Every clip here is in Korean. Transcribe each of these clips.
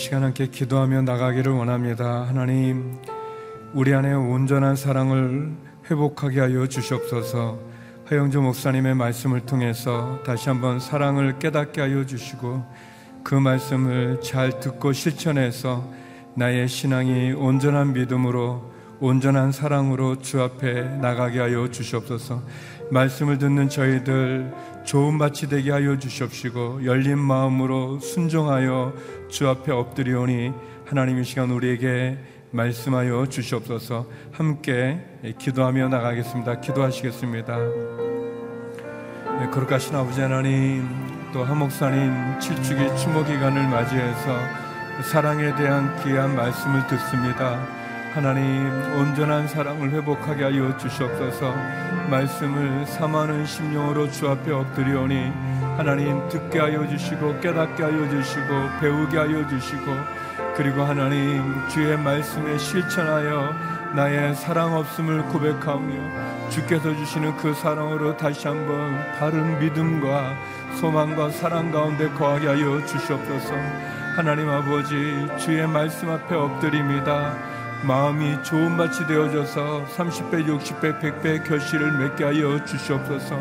시간 함께 기도하며 나가기를 원합니다. 하나님, 우리 안에 온전한 사랑을 회복하게 하여 주시옵소서. 허영주 목사님의 말씀을 통해서 다시 한번 사랑을 깨닫게 하여 주시고 그 말씀을 잘 듣고 실천해서 나의 신앙이 온전한 믿음으로 온전한 사랑으로 주 앞에 나가게 하여 주시옵소서. 말씀을 듣는 저희들 좋은 밭이 되게 하여 주시옵시고 열린 마음으로 순종하여 주 앞에 엎드리오니 하나님 이 시간 우리에게 말씀하여 주시옵소서 함께 기도하며 나가겠습니다. 기도하시겠습니다. 네, 거룩하신 아버지 하나님 또 하목사님 7주기 추모 기간을 맞이해서 사랑에 대한 귀한 말씀을 듣습니다. 하나님 온전한 사랑을 회복하게 하여 주시옵소서 말씀을 삼하는 심령으로 주 앞에 엎드리오니 하나님 듣게 하여 주시고 깨닫게 하여 주시고 배우게 하여 주시고 그리고 하나님 주의 말씀에 실천하여 나의 사랑 없음을 고백하며 주께서 주시는 그 사랑으로 다시 한번 바른 믿음과 소망과 사랑 가운데 거하게 하여 주시옵소서 하나님 아버지 주의 말씀 앞에 엎드립니다. 마음이 좋은 밭이 되어져서 30배, 60배, 100배 결실을 맺게 하여 주시옵소서.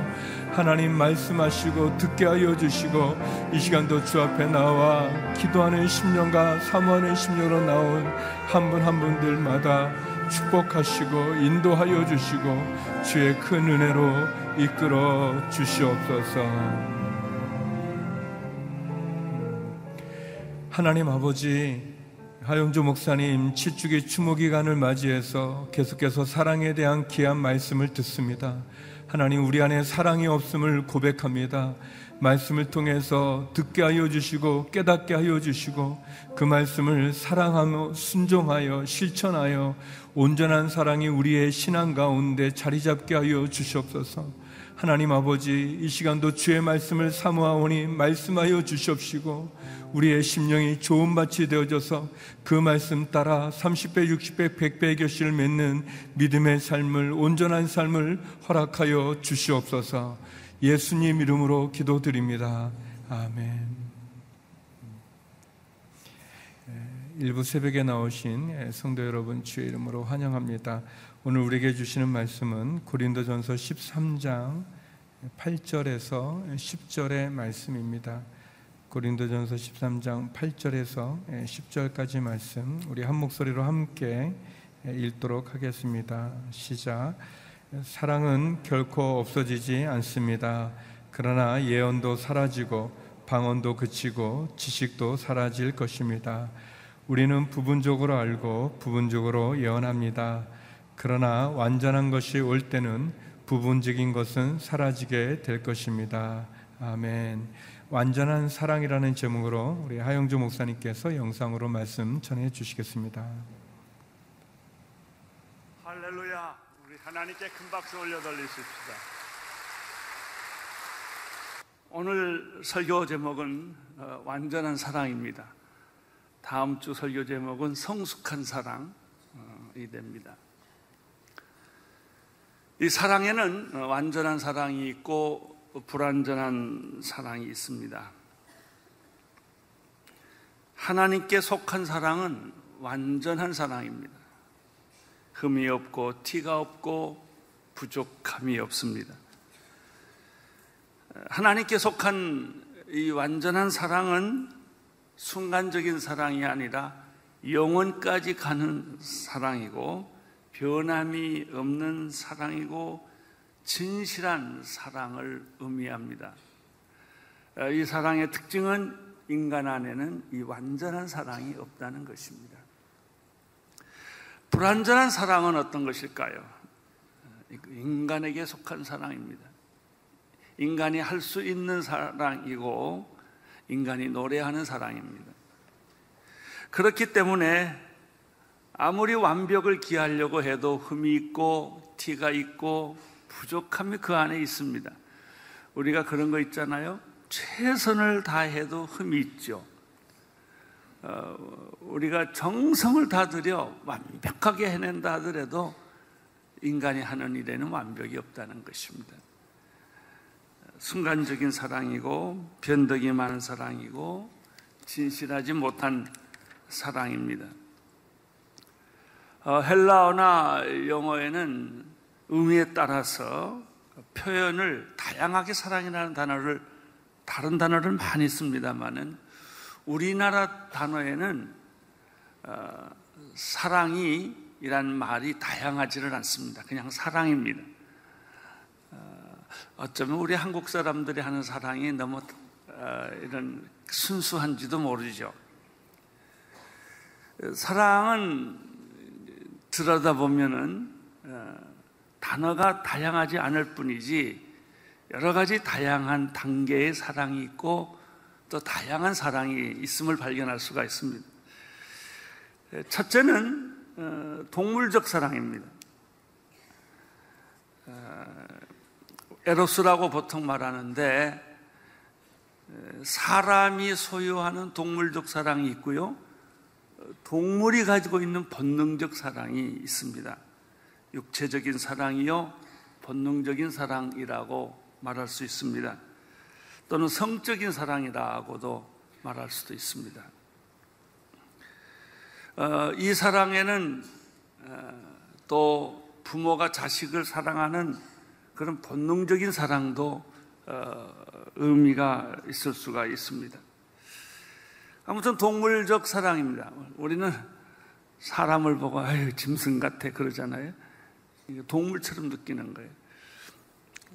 하나님 말씀하시고 듣게 하여 주시고 이 시간도 주 앞에 나와 기도하는 심령과 사모하는 심령으로 나온 한 분 한 분들마다 축복하시고 인도하여 주시고 주의 큰 은혜로 이끌어 주시옵소서. 하나님 아버지 하영주 목사님 칠주기 추모 기간을 맞이해서 계속해서 사랑에 대한 귀한 말씀을 듣습니다. 하나님 우리 안에 사랑이 없음을 고백합니다. 말씀을 통해서 듣게 하여 주시고 깨닫게 하여 주시고 그 말씀을 사랑하며 순종하여 실천하여 온전한 사랑이 우리의 신앙 가운데 자리 잡게 하여 주시옵소서. 하나님 아버지 이 시간도 주의 말씀을 사모하오니 말씀하여 주시옵시고 우리의 심령이 좋은 밭이 되어져서 그 말씀 따라 30배, 60배, 100배의 결실을 맺는 믿음의 삶을 온전한 삶을 허락하여 주시옵소서. 예수님 이름으로 기도드립니다. 아멘. 일부 새벽에 나오신 성도 여러분 주의 이름으로 환영합니다. 오늘 우리에게 주시는 말씀은 고린도전서 13장 8절에서 10절의 말씀입니다. 고린도전서 13장 8절에서 10절까지 말씀 우리 한 목소리로 함께 읽도록 하겠습니다. 시작. 사랑은 결코 없어지지 않습니다. 그러나 예언도 사라지고 방언도 그치고 지식도 사라질 것입니다. 우리는 부분적으로 알고 부분적으로 예언합니다. 그러나 완전한 것이 올 때는 부분적인 것은 사라지게 될 것입니다. 아멘. 완전한 사랑이라는 제목으로 우리 하영주 목사님께서 영상으로 말씀 전해 주시겠습니다. 할렐루야. 우리 하나님께 큰 박수 올려 돌리십시다. 오늘 설교 제목은 어, 완전한 사랑입니다. 다음 주 설교 제목은 성숙한 사랑이 됩니다. 이 사랑에는 어, 완전한 사랑이 있고 불완전한 사랑이 있습니다. 하나님께 속한 사랑은 완전한 사랑입니다. 흠이 없고 티가 없고 부족함이 없습니다. 하나님께 속한 이 완전한 사랑은 순간적인 사랑이 아니라 영원까지 가는 사랑이고 변함이 없는 사랑이고 진실한 사랑을 의미합니다. 어, 이 사랑의 특징은 인간 안에는 이 완전한 사랑이 없다는 것입니다. 불완전한 사랑은 어떤 것일까요? 인간에게 속한 사랑입니다. 인간이 할 수 있는 사랑이고 인간이 노래하는 사랑입니다. 그렇기 때문에 아무리 완벽을 기하려고 해도 흠이 있고 티가 있고 부족함이 그 안에 있습니다. 우리가 그런 거 있잖아요. 최선을 다해도 흠이 있죠. 어, 우리가 정성을 다 들여 완벽하게 해낸다 하더라도 인간이 하는 일에는 완벽이 없다는 것입니다. 순간적인 사랑이고 변덕이 많은 사랑이고 진실하지 못한 사랑입니다. 어, 헬라어나 영어에는 의미에 따라서 표현을 다양하게 사랑이라는 단어를 다른 단어를 많이 씁니다만은 우리나라 단어에는 어, 사랑이란 말이 다양하지를 않습니다. 그냥 사랑입니다. 어, 어쩌면 우리 한국 사람들이 하는 사랑이 너무 어, 이런 순수한지도 모르죠. 사랑은 들여다보면은 어, 단어가 다양하지 않을 뿐이지 여러 가지 다양한 단계의 사랑이 있고 또 다양한 사랑이 있음을 발견할 수가 있습니다. 첫째는 어, 동물적 사랑입니다. 어, 에로스라고 보통 말하는데 사람이 소유하는 동물적 사랑이 있고요. 동물이 가지고 있는 본능적 사랑이 있습니다. 육체적인 사랑이요, 본능적인 사랑이라고 말할 수 있습니다. 또는 성적인 사랑이라고도 말할 수도 있습니다. 어, 이 사랑에는 어, 또 부모가 자식을 사랑하는 그런 본능적인 사랑도 어, 의미가 있을 수가 있습니다. 아무튼 동물적 사랑입니다. 우리는 사람을 보고 아유 짐승 같아 그러잖아요. 동물처럼 느끼는 거예요.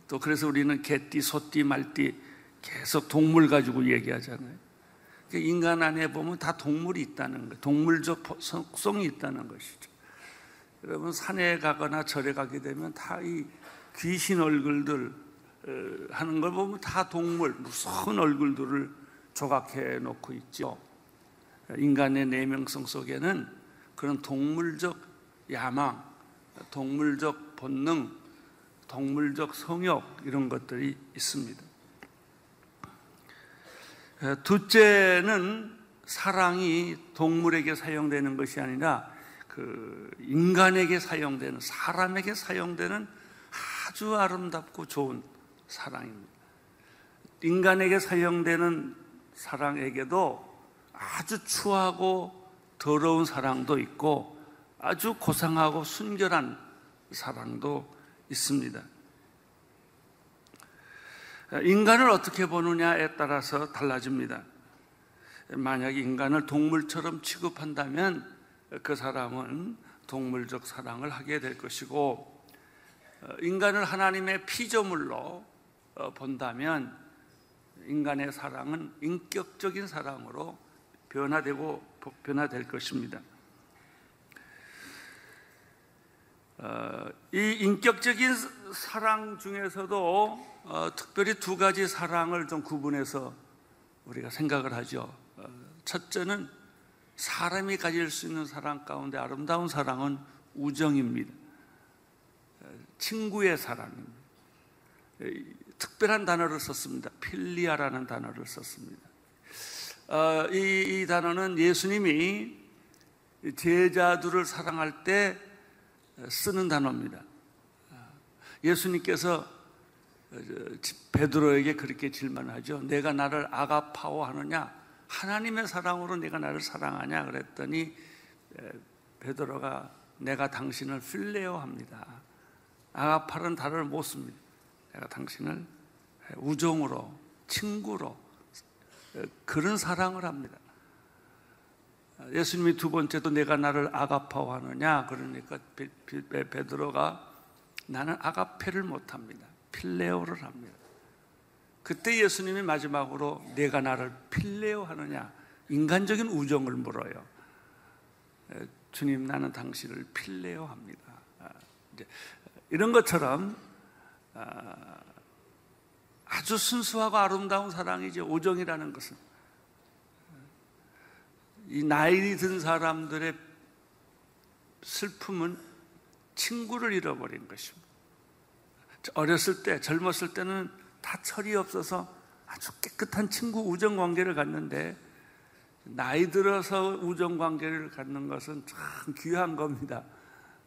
또 그래서 우리는 개띠, 소띠, 말띠 계속 동물 가지고 얘기하잖아요. 그러니까 인간 안에 보면 다 동물이 있다는 거예요. 동물적 속성이 있다는 것이죠. 여러분 산에 가거나 절에 가게 되면 다 이 귀신 얼굴들 어, 하는 걸 보면 다 동물 무서운 얼굴들을 조각해 놓고 있죠. 인간의 내명성 속에는 그런 동물적 야망, 동물적 본능, 동물적 성욕 이런 것들이 있습니다. 둘째는 사랑이 동물에게 사용되는 것이 아니라 그 인간에게 사용되는 사람에게 사용되는 아주 아름답고 좋은 사랑입니다. 인간에게 사용되는 사랑에게도 아주 추하고 더러운 사랑도 있고 아주 고상하고 순결한 사랑도 있습니다. 인간을 어떻게 보느냐에 따라서 달라집니다. 만약 인간을 동물처럼 취급한다면 그 사람은 동물적 사랑을 하게 될 것이고 인간을 하나님의 피조물로 본다면 인간의 사랑은 인격적인 사랑으로 변화되고 변화될 것입니다. 어, 이 인격적인 사랑 중에서도 어, 특별히 두 가지 사랑을 좀 구분해서 우리가 생각을 하죠. 어, 첫째는 사람이 가질 수 있는 사랑 가운데 아름다운 사랑은 우정입니다. 친구의 사랑입니다. 특별한 단어를 썼습니다. 필리아라는 단어를 썼습니다. 이, 이 단어는 예수님이 제자들을 사랑할 때 쓰는 단어입니다. 예수님께서 베드로에게 그렇게 질문하죠. 내가 나를 아가파오 하느냐? 하나님의 사랑으로 내가 나를 사랑하냐? 그랬더니 베드로가 내가 당신을 필레오 합니다. 아가파는 단어를 못 씁니다. 내가 당신을 우정으로, 친구로, 그런 사랑을 합니다. 예수님이 두 번째도 내가 나를 아가파오 하느냐? 그러니까 베드로가 나는 아가페를 못합니다. 필레오를 합니다. 그때 예수님이 마지막으로 내가 나를 필레오 하느냐? 인간적인 우정을 물어요. 주님 나는 당신을 필레오 합니다. 아, 이런 것처럼 아, 아주 순수하고 아름다운 사랑이죠. 우정이라는 것은 이 나이 든 사람들의 슬픔은 친구를 잃어버린 것입니다. 어렸을 때, 젊었을 때는 다 철이 없어서 아주 깨끗한 친구 우정 관계를 갖는데 나이 들어서 우정 관계를 갖는 것은 참 귀한 겁니다.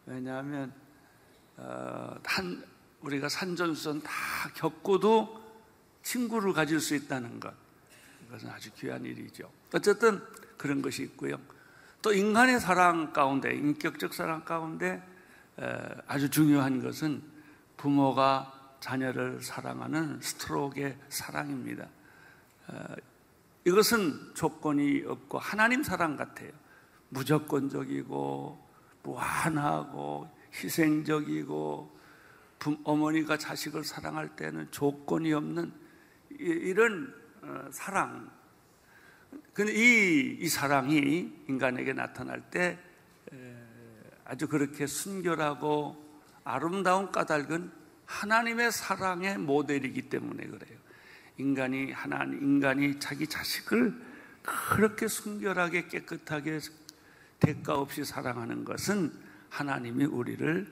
왜냐하면 어, 한 우리가 산전수전 다 겪고도 친구를 가질 수 있다는 것. 이것은 아주 귀한 일이죠. 어쨌든 그런 것이 있고요. 또 인간의 사랑 가운데, 인격적 사랑 가운데 아주 중요한 것은 부모가 자녀를 사랑하는 스트로크의 사랑입니다. 이것은 조건이 없고 하나님 사랑 같아요. 무조건적이고 무한하고 희생적이고 어머니가 자식을 사랑할 때는 조건이 없는 이런 어, 사랑. 근데 이, 이 사랑이 인간에게 나타날 때 아주 그렇게 순결하고 아름다운 까닭은 하나님의 사랑의 모델이기 때문에 그래요. 인간이 하나님 인간이 자기 자식을 그렇게 순결하게 깨끗하게 대가 없이 사랑하는 것은 하나님이 우리를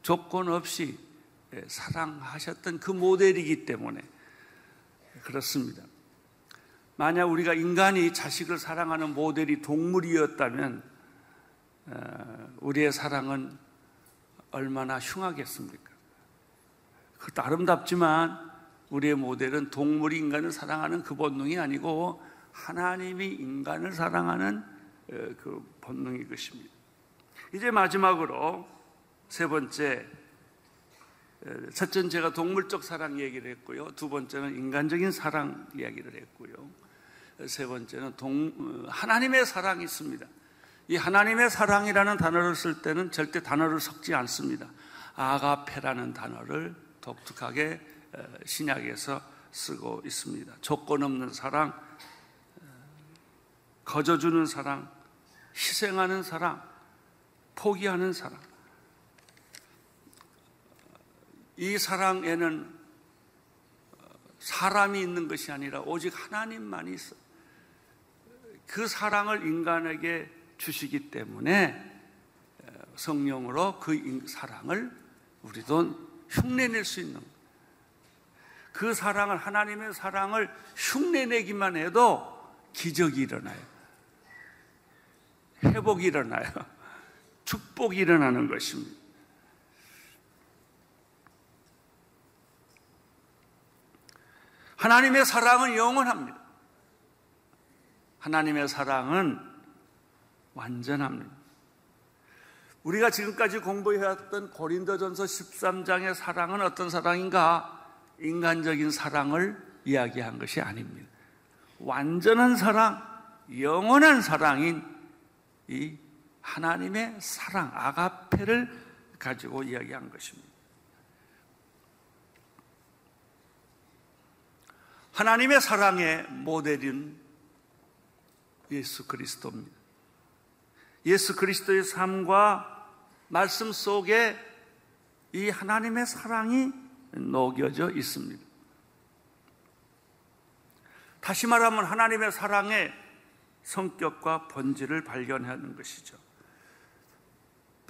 조건 없이 예, 사랑하셨던 그 모델이기 때문에 그렇습니다. 만약 우리가 인간이 자식을 사랑하는 모델이 동물이었다면 어, 우리의 사랑은 얼마나 흉하겠습니까? 그것도 아름답지만 우리의 모델은 동물이 인간을 사랑하는 그 본능이 아니고 하나님이 인간을 사랑하는 어, 그 본능이 것입니다. 이제 마지막으로 세 번째 첫째는 제가 동물적 사랑 얘기를 했고요. 두 번째는 인간적인 사랑 이야기를 했고요. 세 번째는 동, 하나님의 사랑이 있습니다. 이 하나님의 사랑이라는 단어를 쓸 때는 절대 단어를 섞지 않습니다. 아가페라는 단어를 독특하게 신약에서 쓰고 있습니다. 조건 없는 사랑, 거저주는 사랑, 희생하는 사랑, 포기하는 사랑. 이 사랑에는 사람이 있는 것이 아니라 오직 하나님만이 있어. 그 사랑을 인간에게 주시기 때문에 성령으로 그 사랑을 우리도 흉내낼 수 있는 그 사랑을 하나님의 사랑을 흉내내기만 해도 기적이 일어나요. 회복이 일어나요. 축복이 일어나는 것입니다. 하나님의 사랑은 영원합니다. 하나님의 사랑은 완전합니다. 우리가 지금까지 공부해왔던 고린도전서 13장의 사랑은 어떤 사랑인가? 인간적인 사랑을 이야기한 것이 아닙니다. 완전한 사랑, 영원한 사랑인 이 하나님의 사랑, 아가페를 가지고 이야기한 것입니다. 하나님의 사랑의 모델은 예수 그리스도입니다. 예수 그리스도의 삶과 말씀 속에 이 하나님의 사랑이 녹여져 있습니다. 다시 말하면 하나님의 사랑의 성격과 본질을 발견하는 것이죠.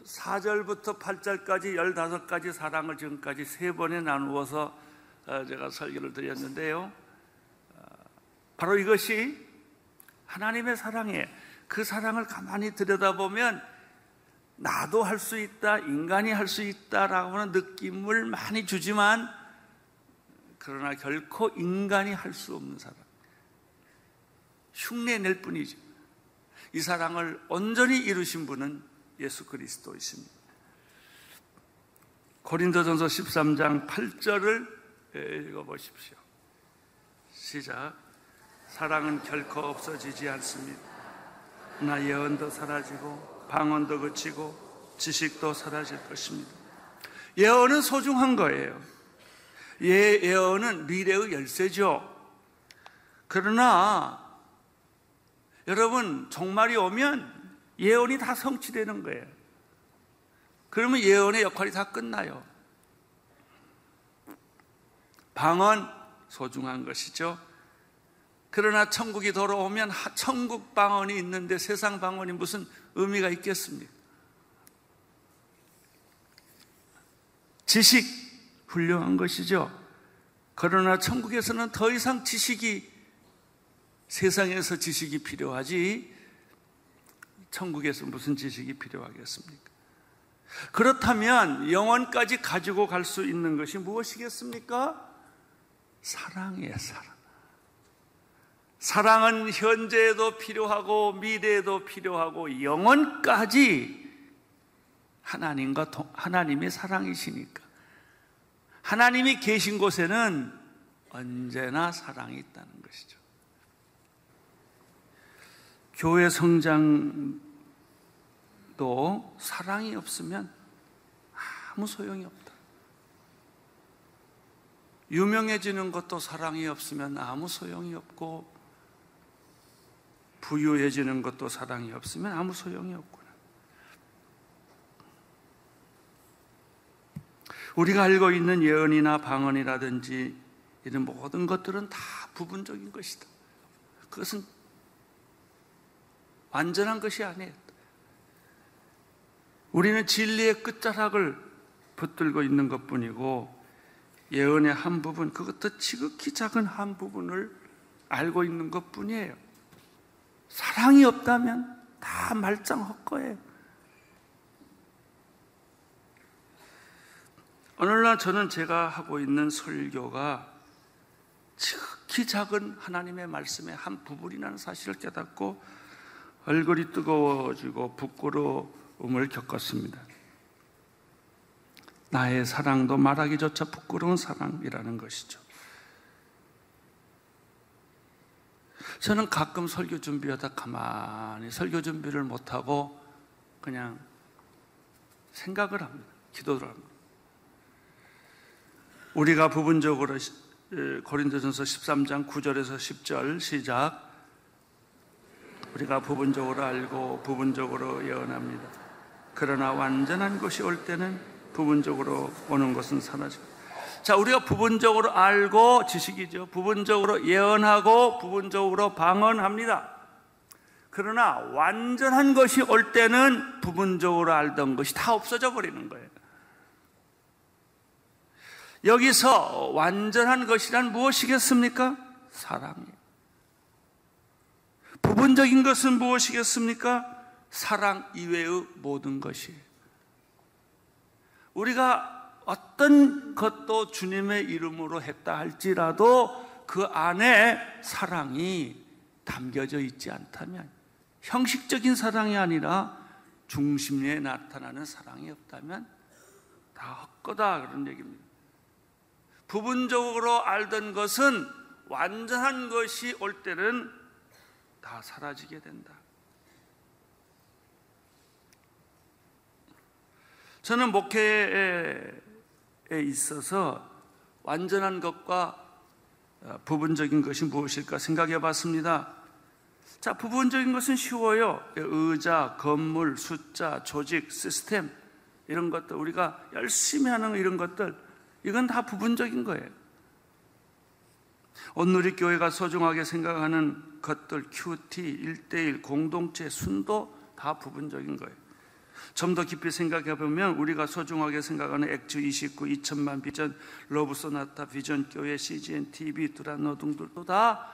4절부터 8절까지 15가지 사랑을 지금까지 세 번에 나누어서 어, 제가 설교를 드렸는데요. 바로 이것이 하나님의 사랑이에요. 그 사랑을 가만히 들여다보면 나도 할 수 있다, 인간이 할 수 있다라고 하는 느낌을 많이 주지만 그러나 결코 인간이 할 수 없는 사랑. 흉내 낼 뿐이죠. 이 사랑을 온전히 이루신 분은 예수 그리스도이십니다. 고린도전서 13장 8절을 읽어 보십시오. 시작. 사랑은 결코 없어지지 않습니다. 나 예언도 사라지고 방언도 그치고 지식도 사라질 것입니다. 예언은 소중한 거예요. 예, 예언은 미래의 열쇠죠. 그러나 여러분 종말이 오면 예언이 다 성취되는 거예요. 그러면 예언의 역할이 다 끝나요. 방언 소중한 것이죠. 그러나 천국이 돌아오면 천국 방언이 있는데 세상 방언이 무슨 의미가 있겠습니까? 지식 훌륭한 것이죠. 그러나 천국에서는 더 이상 지식이 세상에서 지식이 필요하지 천국에서 무슨 지식이 필요하겠습니까? 그렇다면 영원까지 가지고 갈 수 있는 것이 무엇이겠습니까? 사랑이에요, 사랑. 사랑은 현재에도 필요하고 미래에도 필요하고 영원까지 하나님과 동, 하나님의 사랑이시니까 하나님이 계신 곳에는 언제나 사랑이 있다는 것이죠. 교회 성장도 사랑이 없으면 아무 소용이 없다. 유명해지는 것도 사랑이 없으면 아무 소용이 없고 부유해지는 것도 사랑이 없으면 아무 소용이 없구나. 우리가 알고 있는 예언이나 방언이라든지 이런 모든 것들은 다 부분적인 것이다. 그것은 완전한 것이 아니에요. 우리는 진리의 끝자락을 붙들고 있는 것 뿐이고 예언의 한 부분, 그것도 지극히 작은 한 부분을 알고 있는 것 뿐이에요. 사랑이 없다면 다 말짱 헛거예요. 오늘날 저는 제가 하고 있는 설교가 지극히 작은 하나님의 말씀의 한 부분이라는 사실을 깨닫고 얼굴이 뜨거워지고 부끄러움을 겪었습니다. 나의 사랑도 말하기조차 부끄러운 사랑이라는 것이죠. 저는 가끔 설교 준비하다 가만히 설교 준비를 못하고 그냥 생각을 합니다. 기도를 합니다. 우리가 부분적으로 고린도전서 13장 9절에서 10절 시작 우리가 부분적으로 알고 부분적으로 예언합니다. 그러나 완전한 것이 올 때는 부분적으로 오는 것은 사라집니다. 자, 우리가 부분적으로 알고 지식이죠. 부분적으로 예언하고 부분적으로 방언합니다. 그러나 완전한 것이 올 때는 부분적으로 알던 것이 다 없어져 버리는 거예요. 여기서 완전한 것이란 무엇이겠습니까? 사랑이에요. 부분적인 것은 무엇이겠습니까? 사랑 이외의 모든 것이. 우리가 어떤 것도 주님의 이름으로 했다 할지라도 그 안에 사랑이 담겨져 있지 않다면 형식적인 사랑이 아니라 중심에 나타나는 사랑이 없다면 다 헛거다 그런 얘기입니다. 부분적으로 알던 것은 완전한 것이 올 때는 다 사라지게 된다. 저는 목회에 있어서 완전한 것과 부분적인 것이 무엇일까 생각해 봤습니다. 자, 부분적인 것은 쉬워요. 의자, 건물, 숫자, 조직, 시스템, 이런 것들, 우리가 열심히 하는 이런 것들, 이건 다 부분적인 거예요. 온누리 교회가 소중하게 생각하는 것들, 큐티, 일대일, 공동체, 순도 다 부분적인 거예요. 좀 더 깊이 생각해 보면 우리가 소중하게 생각하는 액주 29, 2천만 비전, 러브 소나타, 비전 교회, CGN, TV, 두란노 등들도 다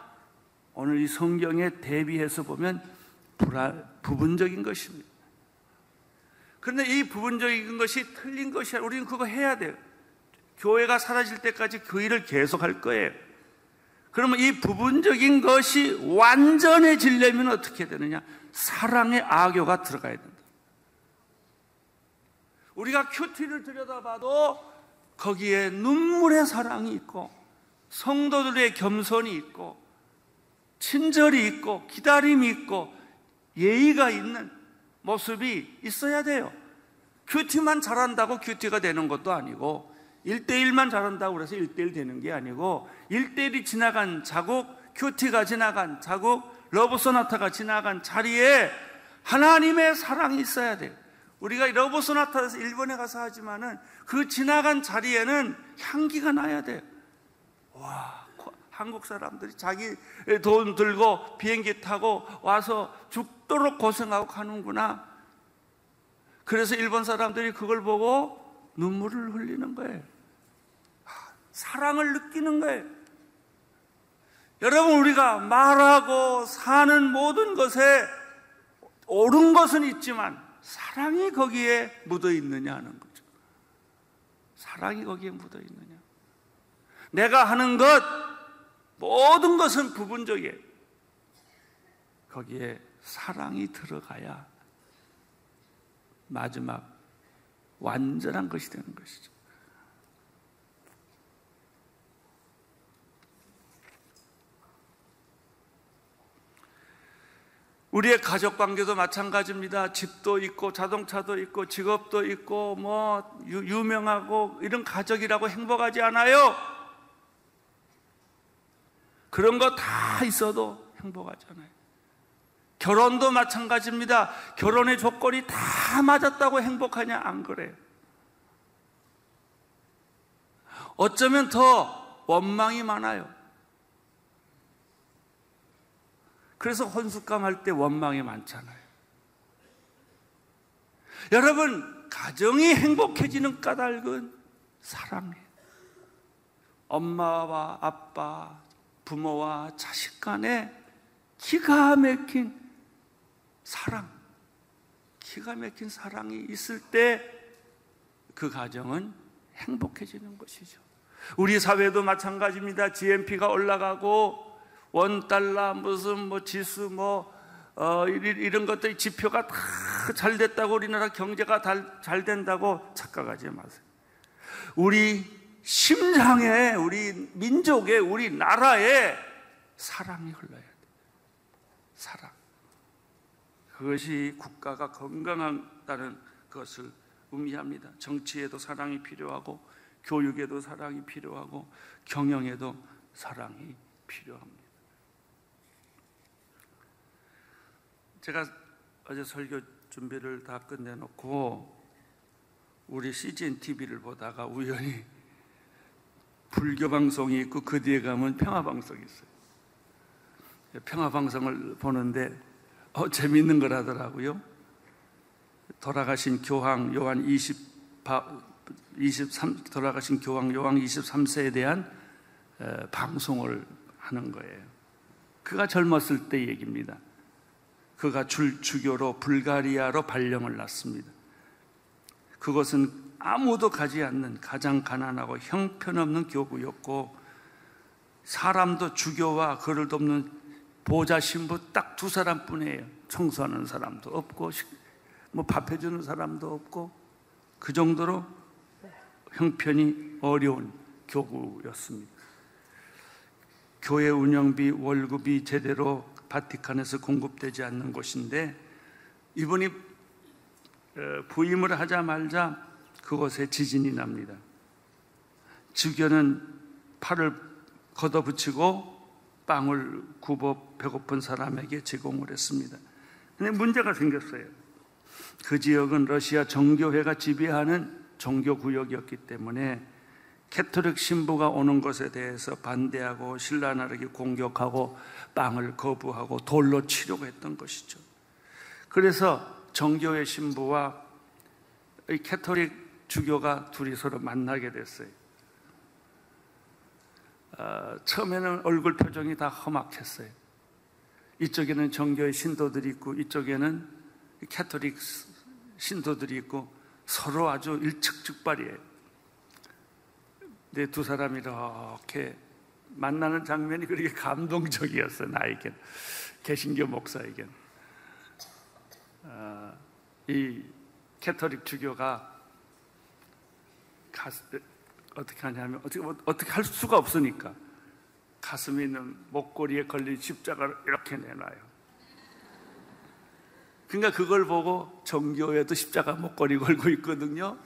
오늘 이 성경에 대비해서 보면 부분적인 것입니다. 그런데 이 부분적인 것이 틀린 것이 아니라 우리는 그거 해야 돼요. 교회가 사라질 때까지 그 일을 계속 할 거예요. 그러면 이 부분적인 것이 완전해지려면 어떻게 되느냐? 사랑의 아교가 들어가야 된다. 우리가 QT를 들여다봐도 거기에 눈물의 사랑이 있고 성도들의 겸손이 있고 친절이 있고 기다림이 있고 예의가 있는 모습이 있어야 돼요. QT만 잘한다고 QT가 되는 것도 아니고 1대1만 잘한다고 그래서 1대1 되는 게 아니고 1대1이 지나간 자국, QT가 지나간 자국, 러브 소나타가 지나간 자리에 하나님의 사랑이 있어야 돼요. 우리가 러브소나타에서 일본에 가서 하지만은 그 지나간 자리에는 향기가 나야 돼요. 와, 한국 사람들이 자기 돈 들고 비행기 타고 와서 죽도록 고생하고 가는구나. 그래서 일본 사람들이 그걸 보고 눈물을 흘리는 거예요. 사랑을 느끼는 거예요. 여러분, 우리가 말하고 사는 모든 것에 옳은 것은 있지만 사랑이 거기에 묻어 있느냐 하는 거죠. 사랑이 거기에 묻어 있느냐. 내가 하는 것, 모든 것은 부분적이에요. 거기에 사랑이 들어가야 마지막 완전한 것이 되는 것이죠. 우리의 가족 관계도 마찬가지입니다. 집도 있고 자동차도 있고 직업도 있고 뭐 유, 명하고 이런 가족이라고 행복하지 않아요. 그런 거 다 있어도 행복하지 않아요. 결혼도 마찬가지입니다. 결혼의 조건이 다 맞았다고 행복하냐? 안 그래요. 어쩌면 더 원망이 많아요. 그래서 혼숙감 할 때 원망이 많잖아요. 여러분, 가정이 행복해지는 까닭은 사랑이에요. 엄마와 아빠, 부모와 자식 간에 기가 막힌 사랑, 기가 막힌 사랑이 있을 때 그 가정은 행복해지는 것이죠. 우리 사회도 마찬가지입니다. GNP가 올라가고 원달러 무슨 뭐 지수 뭐 어, 이런 것들 지표가 다 잘 됐다고 우리나라 경제가 잘 된다고 착각하지 마세요. 우리 심장에 우리 민족에 우리 나라에 사랑이 흘러야 돼. 사랑. 그것이 국가가 건강하다는 것을 의미합니다. 정치에도 사랑이 필요하고 교육에도 사랑이 필요하고 경영에도 사랑이 필요합니다. 제가 어제 설교 준비를 다 끝내놓고 우리 CGN TV를 보다가 우연히 불교 방송이 있고 그 뒤에 가면 평화 방송이 있어요. 평화 방송을 보는데 어, 재밌는 거라더라고요. 돌아가신 교황 요한 20, 23 돌아가신 교황 요한 23세에 대한 방송을 하는 거예요. 그가 젊었을 때 얘기입니다. 그가 줄 주교로 불가리아로 발령을 났습니다. 그것은 아무도 가지 않는 가장 가난하고 형편없는 교구였고 사람도 주교와 그를 돕는 보좌 신부 딱 두 사람뿐이에요. 청소하는 사람도 없고 뭐 밥 해주는 사람도 없고 그 정도로 형편이 어려운 교구였습니다. 교회 운영비, 월급이 제대로 바티칸에서 공급되지 않는 곳인데 이분이 어, 부임을 하자마자 그곳에 지진이 납니다. 주교는 팔을 걷어붙이고 빵을 굽어 배고픈 사람에게 제공을 했습니다. 근데 문제가 생겼어요. 그 지역은 러시아 정교회가 지배하는 종교 구역이었기 때문에 캐토릭 신부가 오는 것에 대해서 반대하고 신라 나르게 공격하고 빵을 거부하고 돌로 치려고 했던 것이죠. 그래서 정교회 신부와 이 가톨릭 주교가 둘이 서로 만나게 됐어요. 어, 처음에는 얼굴 표정이 다 험악했어요. 이쪽에는 정교회 신도들이 있고 이쪽에는 가톨릭 신도들이 있고 서로 아주 일촉즉발이에요. 근데 두 사람이 이렇게 만나는 장면이 그렇게 감동적이었어요. 나에겐. 개신교 목사에겐. 어, 이 캐터릭 주교가 가스, 어떻게 하냐면 어떻게, 어떻게 할 수가 없으니까 가슴에 있는 목걸이에 걸린 십자가를 이렇게 내놔요. 그러니까 그걸 보고 정교회도 십자가 목걸이 걸고 있거든요.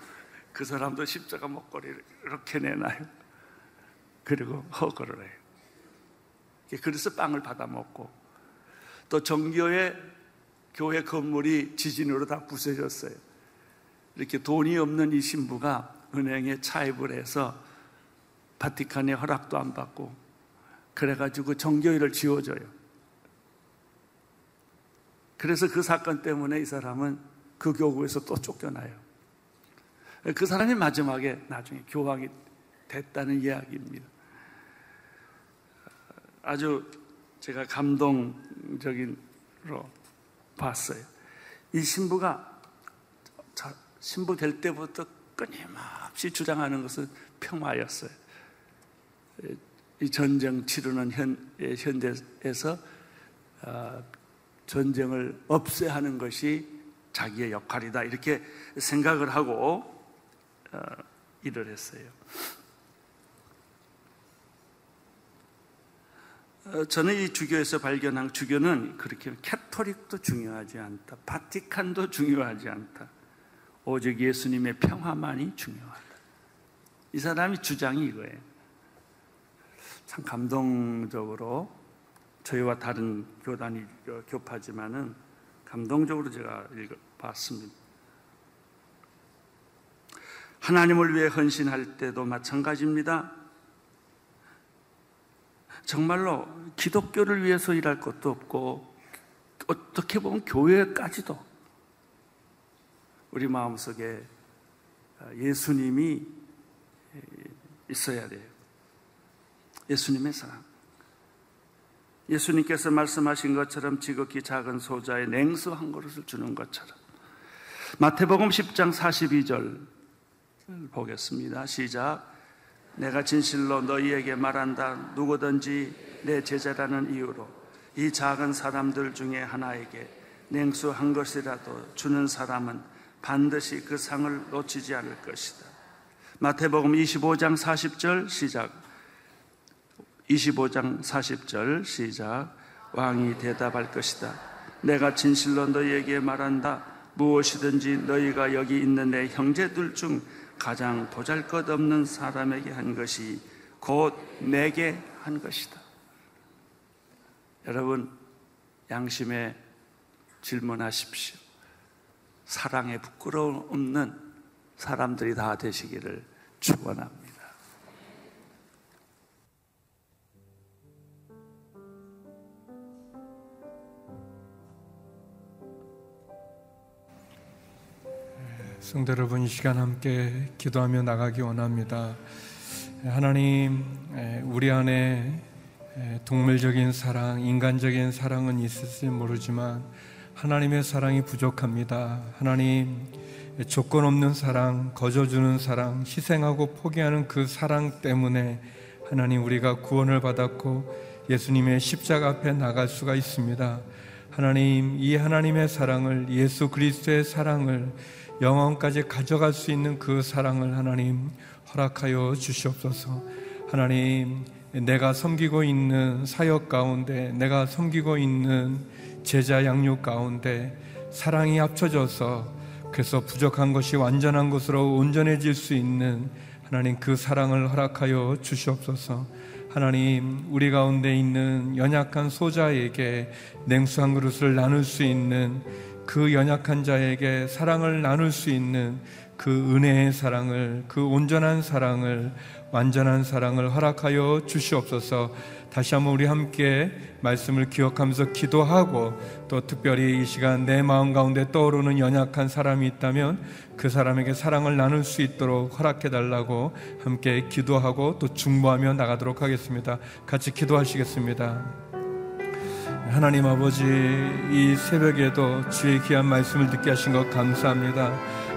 그 사람도 십자가 목걸이를 이렇게 내놔요. 그리고 허거를 해요. 그래서 빵을 받아 먹고 또 정교회 교회 건물이 지진으로 다 부서졌어요. 이렇게 돈이 없는 이 신부가 은행에 차입을 해서 바티칸의 허락도 안 받고 그래가지고 정교회를 지워줘요. 그래서 그 사건 때문에 이 사람은 그 교구에서 또 쫓겨나요. 그 사람이 마지막에 나중에 교황이 됐다는 이야기입니다. 아주 제가 감동적인로 봤어요. 이 신부가 신부 될 때부터 끊임없이 주장하는 것은 평화였어요. 이 전쟁 치르는 현, 현대에서 어, 전쟁을 없애하는 것이 자기의 역할이다. 이렇게 생각을 하고 어, 일을 했어요. 어, 저는 이 주교에서 발견한 주교는 그렇게 캐토릭도 중요하지 않다. 바티칸도 중요하지 않다. 오직 예수님의 평화만이 중요하다. 이 사람이 주장이 이거예요. 참 감동적으로 저희와 다른 교단이 교파지만은 감동적으로 제가 읽어봤습니다. 하나님을 위해 헌신할 때도 마찬가지입니다. 정말로 기독교를 위해서 일할 것도 없고 어떻게 보면 교회까지도 우리 마음속에 예수님이 있어야 돼요. 예수님의 사랑. 예수님께서 말씀하신 것처럼 지극히 작은 소자의 냉수 한 그릇을 주는 것처럼 마태복음 10장 42절 보겠습니다. 시작. 내가 진실로 너희에게 말한다. 누구든지 내 제자라는 이유로 이 작은 사람들 중에 하나에게 냉수 한 것이라도 주는 사람은 반드시 그 상을 놓치지 않을 것이다. 마태복음 25장 40절 시작. 25장 40절 시작. 왕이 대답할 것이다. 내가 진실로 너희에게 말한다. 무엇이든지 너희가 여기 있는 내 형제들 중 가장 보잘 것 없는 사람에게 한 것이 곧 내게 한 것이다. 여러분, 양심에 질문하십시오. 사랑에 부끄러움 없는 사람들이 다 되시기를 축원합니다. 성도 여러분 이 시간 함께 기도하며 나가기 원합니다. 하나님 우리 안에 동물적인 사랑, 인간적인 사랑은 있을지 모르지만 하나님의 사랑이 부족합니다. 하나님 조건 없는 사랑, 거저주는 사랑, 희생하고 포기하는 그 사랑 때문에 하나님 우리가 구원을 받았고 예수님의 십자가 앞에 나갈 수가 있습니다. 하나님 이 하나님의 사랑을 예수 그리스도의 사랑을 영원까지 가져갈 수 있는 그 사랑을 하나님 허락하여 주시옵소서. 하나님, 내가 섬기고 있는 사역 가운데, 내가 섬기고 있는 제자 양육 가운데 사랑이 합쳐져서 그래서 부족한 것이 완전한 것으로 온전해질 수 있는 하나님 그 사랑을 허락하여 주시옵소서. 하나님, 우리 가운데 있는 연약한 소자에게 냉수 한 그릇을 나눌 수 있는 그 연약한 자에게 사랑을 나눌 수 있는 그 은혜의 사랑을, 그 온전한 사랑을, 완전한 사랑을 허락하여 주시옵소서 다시 한번 우리 함께 말씀을 기억하면서 기도하고 또 특별히 이 시간 내 마음 가운데 떠오르는 연약한 사람이 있다면 그 사람에게 사랑을 나눌 수 있도록 허락해 달라고 함께 기도하고 또 중보하며 나가도록 하겠습니다. 같이 기도하시겠습니다. 하나님 아버지 이 새벽에도 주의 귀한 말씀을 듣게 하신 것 감사합니다.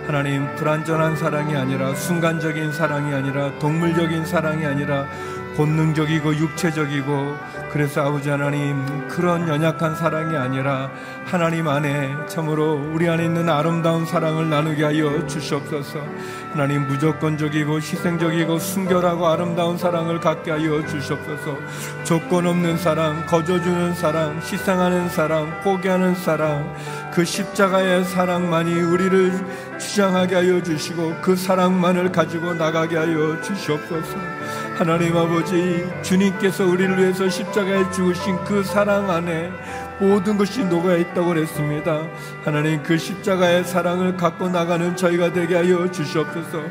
하나님 불완전한 사랑이 아니라 순간적인 사랑이 아니라 동물적인 사랑이 아니라 본능적이고 육체적이고 그래서 아버지 하나님 그런 연약한 사랑이 아니라 하나님 안에 참으로 우리 안에 있는 아름다운 사랑을 나누게 하여 주시옵소서. 하나님 무조건적이고 희생적이고 순결하고 아름다운 사랑을 갖게 하여 주시옵소서. 조건 없는 사랑, 거저주는 사랑, 희생하는 사랑, 포기하는 사랑, 그 십자가의 사랑만이 우리를 주장하게 하여 주시고 그 사랑만을 가지고 나가게 하여 주시옵소서. 하나님 아버지 주님께서 우리를 위해서 십자가에 죽으신 그 사랑 안에 모든 것이 녹아 있다고 그랬습니다. 하나님 그 십자가의 사랑을 갖고 나가는 저희가 되게 하여 주시옵소서.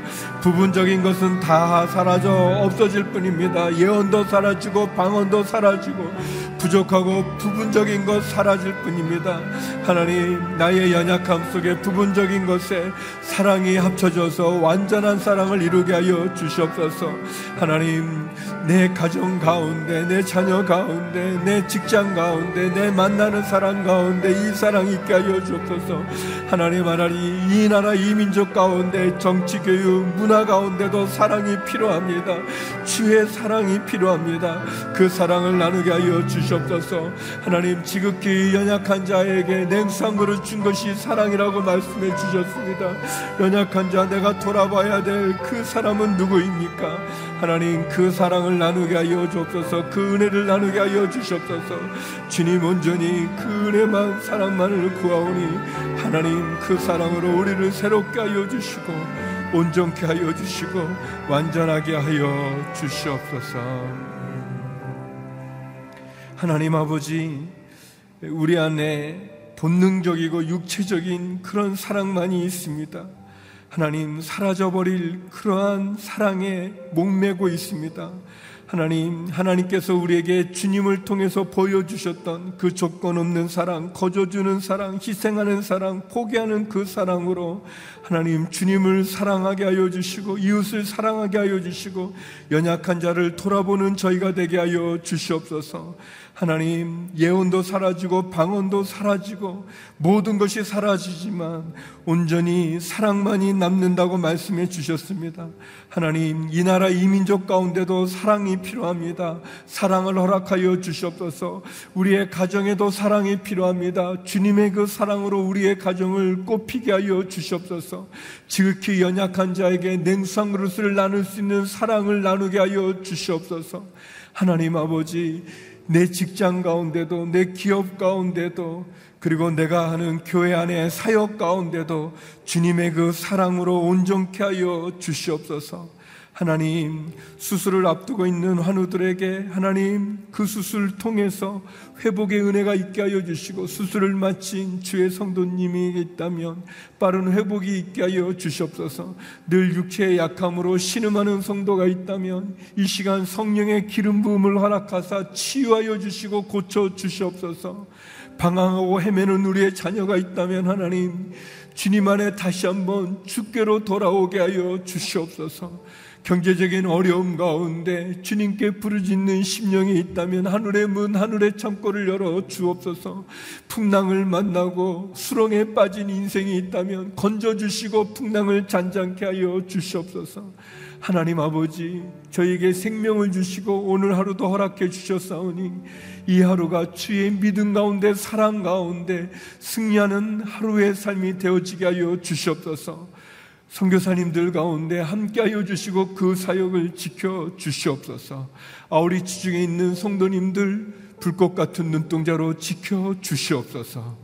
부분적인 것은 다 사라져 없어질 뿐입니다. 예언도 사라지고 방언도 사라지고 부족하고 부분적인 것 사라질 뿐입니다. 하나님 나의 연약함 속에 부분적인 것에 사랑이 합쳐져서 완전한 사랑을 이루게 하여 주시옵소서. 하나님 내 가정 가운데 내 자녀 가운데 내 직장 가운데 내 만 나는 사람 가운데 이 사랑이 있게 하여 주옵소서. 하나님 하나님 이 나라 이 민족 가운데 정치 교육 문화 가운데도 사랑이 필요합니다. 주의 사랑이 필요합니다. 그 사랑을 나누게 하여 주시옵소서. 하나님 지극히 연약한 자에게 냉수한 그릇 준 것이 사랑이라고 말씀해 주셨습니다. 연약한 자 내가 돌아봐야 될 그 사람은 누구입니까? 하나님 그 사랑을 나누게 하여 주옵소서. 그 은혜를 나누게 하여 주시옵소서. 주님 온전히 그 은혜만 사랑만을 구하오니 하나님 그 사랑으로 우리를 새롭게 하여 주시고 온전케 하여 주시고 완전하게 하여 주시옵소서. 하나님 아버지 우리 안에 본능적이고 육체적인 그런 사랑만이 있습니다. 하나님 사라져버릴 그러한 사랑에 목매고 있습니다. 하나님, 하나님께서 우리에게 주님을 통해서 보여주셨던 그 조건 없는 사랑, 거저주는 사랑, 희생하는 사랑, 포기하는 그 사랑으로 하나님 주님을 사랑하게 하여 주시고 이웃을 사랑하게 하여 주시고 연약한 자를 돌아보는 저희가 되게 하여 주시옵소서. 하나님, 예언도 사라지고 방언도 사라지고 모든 것이 사라지지만 온전히 사랑만이 남는다고 말씀해 주셨습니다. 하나님, 이 나라 이민족 가운데도 사랑이 필요합니다. 사랑을 허락하여 주시옵소서. 우리의 가정에도 사랑이 필요합니다. 주님의 그 사랑으로 우리의 가정을 꽃피게 하여 주시옵소서. 지극히 연약한 자에게 냉수한 그릇을 나눌 수 있는 사랑을 나누게 하여 주시옵소서. 하나님 아버지, 내 직장 가운데도 내 기업 가운데도 그리고 내가 하는 교회 안의 사역 가운데도 주님의 그 사랑으로 온전케 하여 주시옵소서. 하나님, 수술을 앞두고 있는 환우들에게 하나님 그 수술을 통해서 회복의 은혜가 있게 하여 주시고 수술을 마친 주의 성도님이 있다면 빠른 회복이 있게 하여 주시옵소서. 늘 육체의 약함으로 신음하는 성도가 있다면 이 시간 성령의 기름 부음을 허락하사 치유하여 주시고 고쳐 주시옵소서. 방황하고 헤매는 우리의 자녀가 있다면 하나님 주님 안에 다시 한번 주께로 돌아오게 하여 주시옵소서. 경제적인 어려움 가운데 주님께 부르짖는 심령이 있다면 하늘의 문, 하늘의 창고를 열어 주옵소서. 풍랑을 만나고 수렁에 빠진 인생이 있다면 건져 주시고 풍랑을 잔잔케 하여 주시옵소서. 하나님 아버지, 저에게 생명을 주시고 오늘 하루도 허락해 주셨사오니 이 하루가 주의 믿음 가운데 사랑 가운데 승리하는 하루의 삶이 되어지게 하여 주시옵소서. 선교사님들 가운데 함께하여 주시고 그 사역을 지켜 주시옵소서. 아우리 지중에 있는 성도님들 불꽃 같은 눈동자로 지켜 주시옵소서.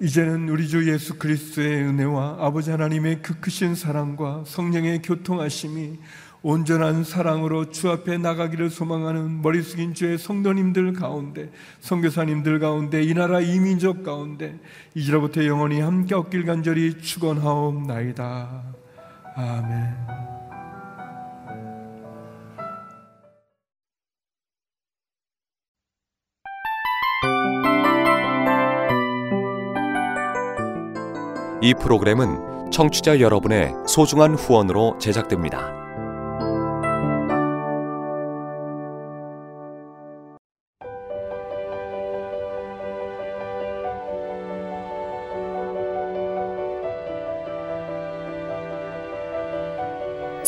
이제는 우리 주 예수 그리스도의 은혜와 아버지 하나님의 그 크신 사랑과 성령의 교통하심이 온전한 사랑으로 주 앞에 나가기를 소망하는 머리 숙인 주의 성도님들 가운데 성교사님들 가운데 이 나라 이민족 가운데 이제로부터 영원히 함께 얻길 간절히 축원하옵나이다. 아멘. 이 프로그램은 청취자 여러분의 소중한 후원으로 제작됩니다.